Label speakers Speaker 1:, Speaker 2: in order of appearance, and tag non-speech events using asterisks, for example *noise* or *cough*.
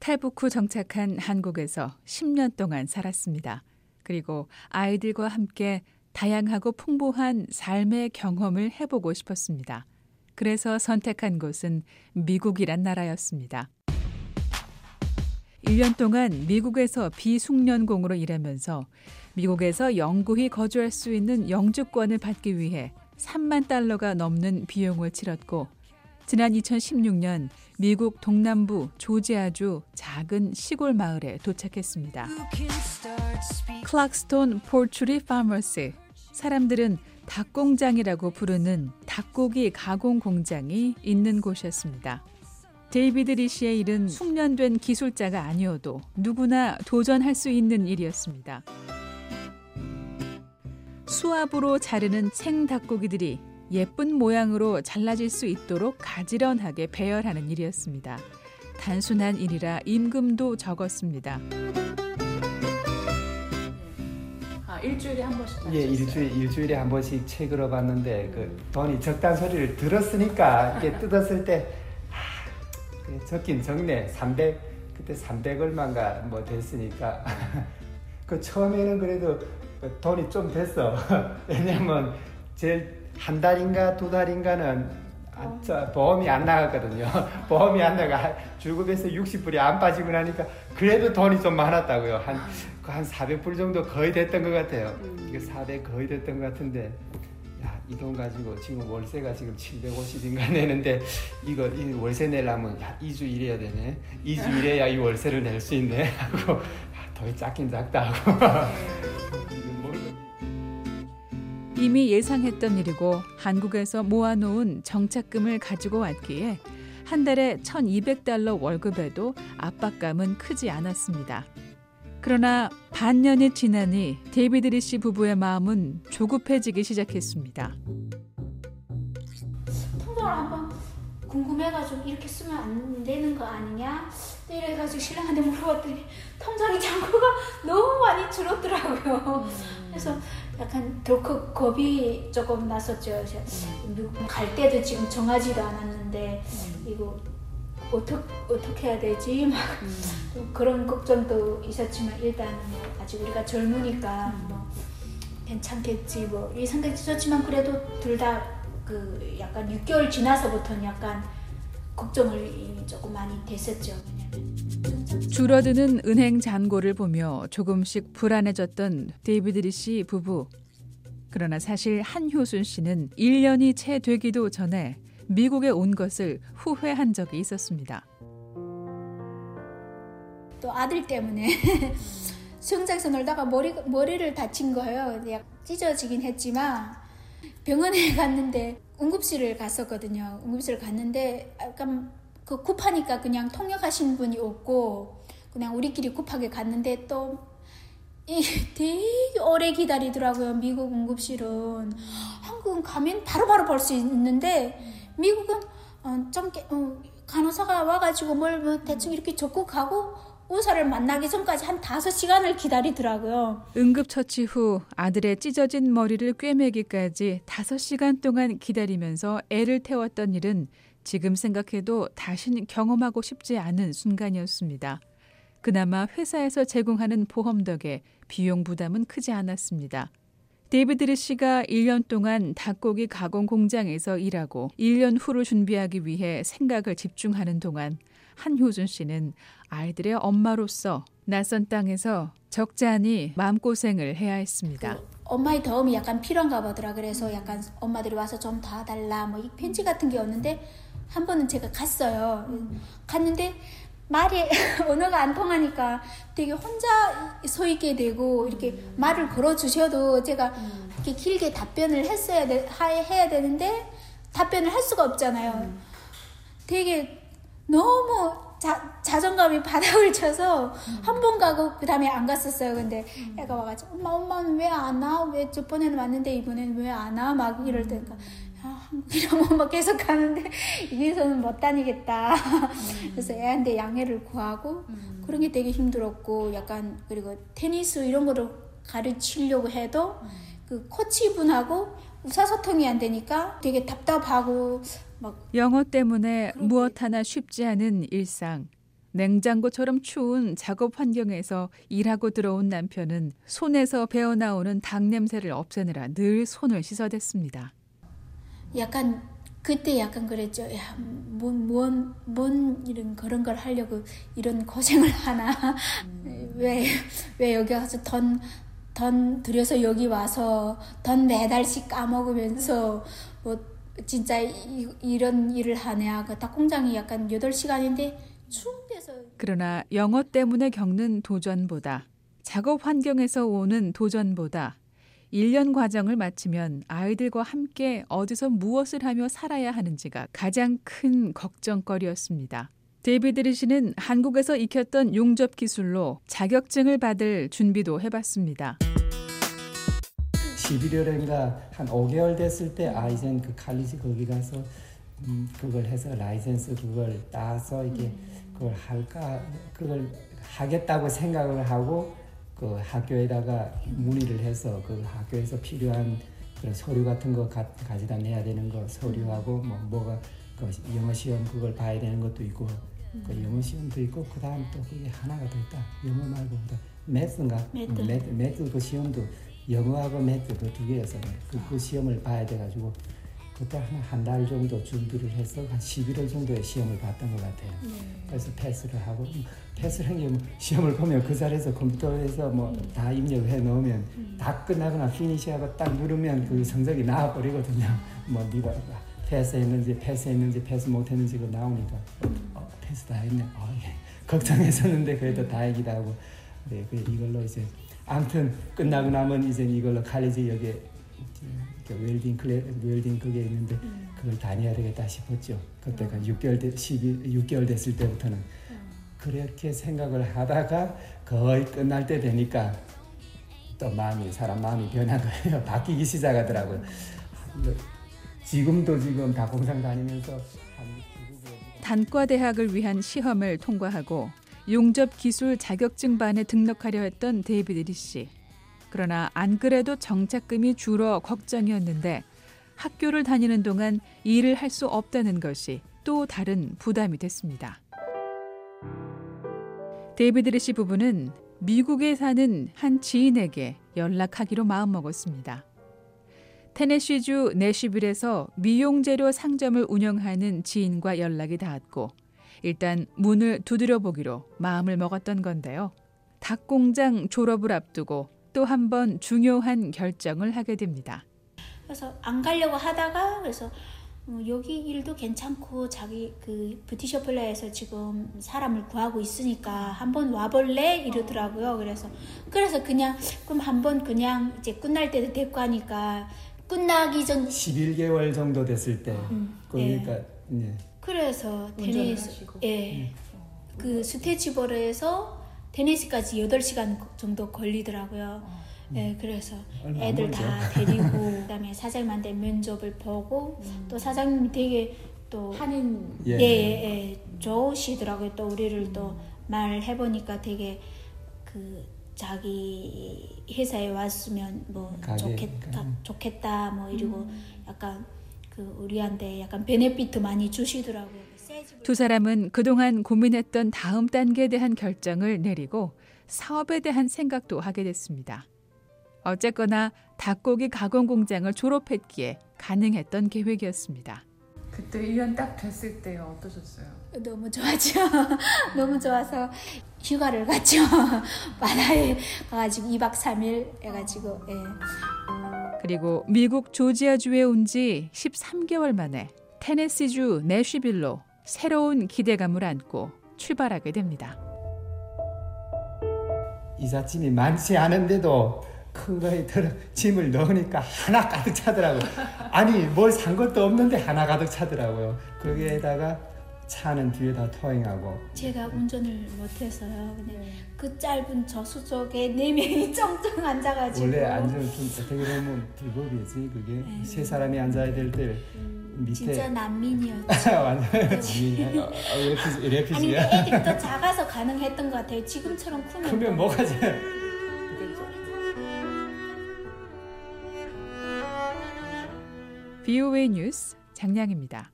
Speaker 1: 탈북 후 정착한 한국에서 10년 동안 살았습니다. 그리고 아이들과 함께 다양하고 풍부한 삶의 경험을 해보고 싶었습니다. 그래서 선택한 곳은 미국이란 나라였습니다. 1년 동안 미국에서 비숙련공으로 일하면서 미국에서 영구히 거주할 수 있는 영주권을 받기 위해 3만 달러가 넘는 비용을 치렀고 지난 2016년 미국 동남부 조지아주 작은 시골 마을에 도착했습니다. 클락스톤 폴트리 팜스 사람들은 닭공장이라고 부르는 닭고기 가공 공장이 있는 곳이었습니다. 데이비드 리 씨의 일은 숙련된 기술자가 아니어도 누구나 도전할 수 있는 일이었습니다. 수압으로 자르는 생 닭고기들이 예쁜 모양으로 잘라질 수 있도록 가지런하게 배열하는 일이었습니다. 단순한 일이라 임금도 적었습니다.
Speaker 2: 아, 일주일에 한 번씩
Speaker 3: 예, 일주일, 일주일에 한 번씩 책으로 봤는데 그 돈이 적다는 소리를 들었으니까 이게 *laughs* 뜯었을 때 하, 적긴 적네 300 그때 300 얼마인가 뭐 됐으니까 *laughs* 그 처음에는 그래도 돈이 좀 됐어 *laughs* 왜냐면 제일 한 달인가 두 달인가는 아, 저 보험이 안 나갔거든요. *laughs* 보험이 안 나가 주급에서 60불이 안 빠지고 나니까 그래도 돈이 좀 많았다고요. 한, 한 400불 정도 거의 됐던 것 같아요. 이게 400 거의 됐던 것 같은데 야, 이 돈 가지고 지금 월세가 지금 750인가 내는데 이거 이 월세 내려면 야, 2주 일해야 되네. 2주 일해야 이 월세를 낼 수 있네 *laughs* 하고 아, 더 작긴 작다 하고 *laughs*
Speaker 1: 이미 예상했던 일이고 한국에서 모아놓은 정착금을 가지고 왔기에 한 달에 1200달러 월급에도 압박감은 크지 않았습니다. 그러나 반년이 지나니 데이비드 리 씨 부부의 마음은 조급해지기 시작했습니다.
Speaker 2: 통장을 한번 궁금해가지고 이렇게 쓰면 안 되는 거 아니냐? 이래가지고 신랑한테 물어봤더니 통장의 *laughs* 잔고가 너무 많이 줄었더라고요. 그래서 약간 덜컥 겁이 조금 났었죠. 미국 갈 때도 지금 정하지도 않았는데 이거 어떻게 어떻게 해야 되지? *laughs* 막 그런 걱정도 있었지만 일단 뭐 아직 우리가 젊으니까 뭐 괜찮겠지 뭐 이 생각이 있었지만 그래도 둘 다 그 약간 6개월 지나서부터는 약간 걱정을 조금 많이 됐었죠.
Speaker 1: 줄어드는 은행 잔고를 보며 조금씩 불안해졌던 데이비드 리 씨 부부. 그러나 사실 한효순 씨는 1년이 채 되기도 전에 미국에 온 것을 후회한 적이 있었습니다.
Speaker 2: 또 아들 때문에 *laughs* 수영장에서 놀다가 머리, 머리를 다친 거예요. 찢어지긴 했지만 병원에 갔는데 응급실을 갔었거든요. 응급실을 갔는데 약간 그 굽하니까 그냥 통역하신 분이 없고 그냥 우리끼리 굽하게 갔는데 또 *laughs* 되게 오래 기다리더라고요. 미국 응급실은 한국은 가면 바로바로 볼 수 있는데 미국은 어, 좀 어, 간호사가 와가지고 뭘뭐 대충 이렇게 적고 가고 의사를 만나기 전까지 한 다섯 시간을 기다리더라고요.
Speaker 1: 응급처치 후 아들의 찢어진 머리를 꿰매기까지 다섯 시간 동안 기다리면서 애를 태웠던 일은 지금 생각해도 다신 경험하고 싶지 않은 순간이었습니다. 그나마 회사에서 제공하는 보험 덕에 비용 부담은 크지 않았습니다. 데이비드 씨가 1년 동안 닭고기 가공 공장에서 일하고 1년 후를 준비하기 위해 생각을 집중하는 동안 한효준 씨는 아이들의 엄마로서 낯선 땅에서 적잖이 마음고생을 해야 했습니다. 그
Speaker 2: 엄마의 도움이 약간 필요한가 보더라. 그래서 약간 엄마들이 와서 좀 도와달라. 뭐 편지 같은 게 왔는데 한 번은 제가 갔어요. 음. 갔는데 말이 *laughs* 언어가 안 통하니까 되게 혼자 서 있게 되고 이렇게 음. 말을 걸어 주셔도 제가 음. 이렇게 길게 답변을 했어야 돼, 해야 되는데 답변을 할 수가 없잖아요. 음. 되게 너무 자, 자존감이 *laughs* 바닥을 쳐서 음. 한번 가고 그 다음에 안 갔었어요. 근데 음. 애가 와가지고 엄마 엄마는 왜 안 와? 왜 저번에는 왔는데 이번에는 왜 안 와? 막 이럴 때니까 아, 한국 이라고 막 계속 가는데 *laughs* 여기서는 못 다니겠다. 음. 그래서 애한테 양해를 구하고 음. 그런 게 되게 힘들었고 약간 그리고 테니스 이런 거를 가르치려고 해도 음. 그 코치분하고 의사소통이 안 되니까 되게 답답하고 막
Speaker 1: 영어 때문에 무엇 하나 쉽지 않은 일상. 냉장고처럼 추운 작업 환경에서 일하고 들어온 남편은 손에서 배어 나오는 닭 냄새를 없애느라 늘 손을 씻어댔습니다.
Speaker 2: 약간 그때 약간 그랬죠. 야, 뭔, 뭔, 뭔 이런 그런 걸 하려고 이런 고생을 하나. 음. 왜, 왜 여기 와서 돈, 돈 들여서 여기 와서 돈 매달씩 까먹으면서 뭐 진짜 이, 이런 일을 하냐. 그 닭공장이 약간 8시간인데 추운 데서.
Speaker 1: 그러나 영어 때문에 겪는 도전보다 작업 환경에서 오는 도전보다 1년 과정을 마치면 아이들과 함께 어디서 무엇을 하며 살아야 하는지가 가장 큰 걱정거리였습니다. 데이비드 리 씨는 한국에서 익혔던 용접 기술로 자격증을 받을 준비도 해봤습니다.
Speaker 3: 11월인가 한 5개월 됐을 때 아 이젠 그 칼리지 거기 가서 음, 그걸 해서 라이센스 그걸 따서 이게 그걸 할까 그걸 하겠다고 생각을 하고 그 학교에다가 문의를 해서 그 학교에서 필요한 그런 서류 같은 거 가, 가져다 내야 되는 거 서류하고 뭐 뭐가 그 영어 시험 그걸 봐야 되는 것도 있고 그 영어 시험도 있고 그 다음 또 그게 하나가 더 있다. 영어 말고 매스인가?
Speaker 2: 매트.
Speaker 3: 매트, 매트 그 시험도 영어하고 매트 그 두 개여서 그, 그 시험을 봐야 돼 가지고 그때 한 한 달 정도 준비를 해서 한 11월 정도에 시험을 봤던 것 같아요. 그래서 패스를 하고 음, 패스를 한게 뭐 시험을 보면 그 자리에서 컴퓨터에서 뭐다 입력해 놓으면 다 끝나거나 finish하고 딱 누르면 그 성적이 나와 버리거든요. *laughs* 뭐 네가 패스했는지 패스했는지 패스 못했는지 그 나오니까 어, 패스 다 했네. 어, 예. *laughs* 걱정했었는데 그래도 다행이다 하고 네, 그 이걸로 이제 아무튼 끝나고 나면 이제 이걸로 college 여기에 welding cla welding 그게 있는데 그걸 다녀야 되겠다 싶었죠. 그때가 6개월 돼 12, 6개월 됐을 때부터는 그렇게 생각을 하다가 거의 끝날 때 되니까 또 마음이 사람 마음이 변한 거예요. *laughs* 바뀌기 시작하더라고요. 지금도 지금 닭공장 다니면서
Speaker 1: 단과 대학을 위한 시험을 통과하고 용접 기술 자격증반에 등록하려 했던 데이비드 리 씨. 그러나 안 그래도 정착금이 줄어 걱정이었는데 학교를 다니는 동안 일을 할 수 없다는 것이 또 다른 부담이 됐습니다. 데이비드 리씨 부부는 미국에 사는 한 지인에게 연락하기로 마음먹었습니다. 테네시주 내시빌에서 미용재료 상점을 운영하는 지인과 연락이 닿았고 일단 문을 두드려 보기로 마음을 먹었던 건데요. 닭공장 졸업을 앞두고 또 한 번 중요한 결정을 하게 됩니다.
Speaker 2: 그래서 안 가려고 하다가 그래서 어, 여기 일도 괜찮고 자기 그 뷰티셔플레에서 지금 사람을 구하고 있으니까 한번 와볼래 이러더라고요. 그래서 그래서 그냥 그럼 한번 그냥 이제 끝날 때도 됐고 하니까 끝나기 전
Speaker 3: 11개월 정도 됐을 때
Speaker 2: 음,
Speaker 3: 그러니까 예.
Speaker 2: 그래서
Speaker 1: 운전을
Speaker 2: 테니스
Speaker 1: 하시고.
Speaker 2: 예. 그 스테치버르에서 테니스까지 8시간 정도 걸리더라고요. 예, 그래서
Speaker 3: 얼마 안
Speaker 2: 애들. 다 데리고 *laughs* 그다음에 사장님한테 면접을 보고 또 사장님이 되게 또
Speaker 1: 한인
Speaker 3: 예.
Speaker 2: 예, 예, 예, 좋으시더라고요. 또 우리를 또 말해 보니까 되게 그 자기 회사에 왔으면 뭐
Speaker 3: 가게,
Speaker 2: 좋겠다,
Speaker 3: 음.
Speaker 2: 좋겠다 뭐 이러고 약간 그 우리한테 약간 베네피트 많이 주시더라고요.
Speaker 1: 두 사람은 그동안 고민했던 다음 단계에 대한 결정을 내리고 사업에 대한 생각도 하게 됐습니다. 어쨌거나 닭고기 가공 공장을 졸업했기에 가능했던 계획이었습니다.
Speaker 4: 그때 1년 딱 됐을 때 어떠셨어요?
Speaker 2: 너무 좋았죠. *laughs* 너무 좋아서 휴가를 갔죠. *laughs* 바다에 가가지고 2박 3일 해가지고 예.
Speaker 1: 그리고 미국 조지아주에 온 지 13개월 만에 테네시주 내쉬빌로 새로운 기대감을 안고 출발하게 됩니다.
Speaker 3: 이삿짐이 많지 않은데도 큰 거에 들어 짐을 넣으니까 하나 가득 차더라고요. 아니 뭘 산 것도 없는데 하나 가득 차더라고요. 거기에다가 차는 뒤에다 토잉하고
Speaker 2: 제가 운전을 못해서요. 근데 그 짧은 저수족에 네 명이 *laughs* 쩡쩡 앉아가지고
Speaker 3: 원래 앉으면 좀 어떻게 보면 불법이지 그게 세 사람이 앉아야 될때 밑에
Speaker 2: 진짜 난민이었죠.
Speaker 3: 완전 *laughs* 난민이야. 어, 레피지
Speaker 2: 아니
Speaker 3: 레피지야.
Speaker 2: 근데 애들이 더 작아서 가능했던 것 같아요. 지금처럼 크면
Speaker 3: 크면
Speaker 2: 또
Speaker 3: 뭐가 돼?
Speaker 1: BOA 뉴스 장량입니다.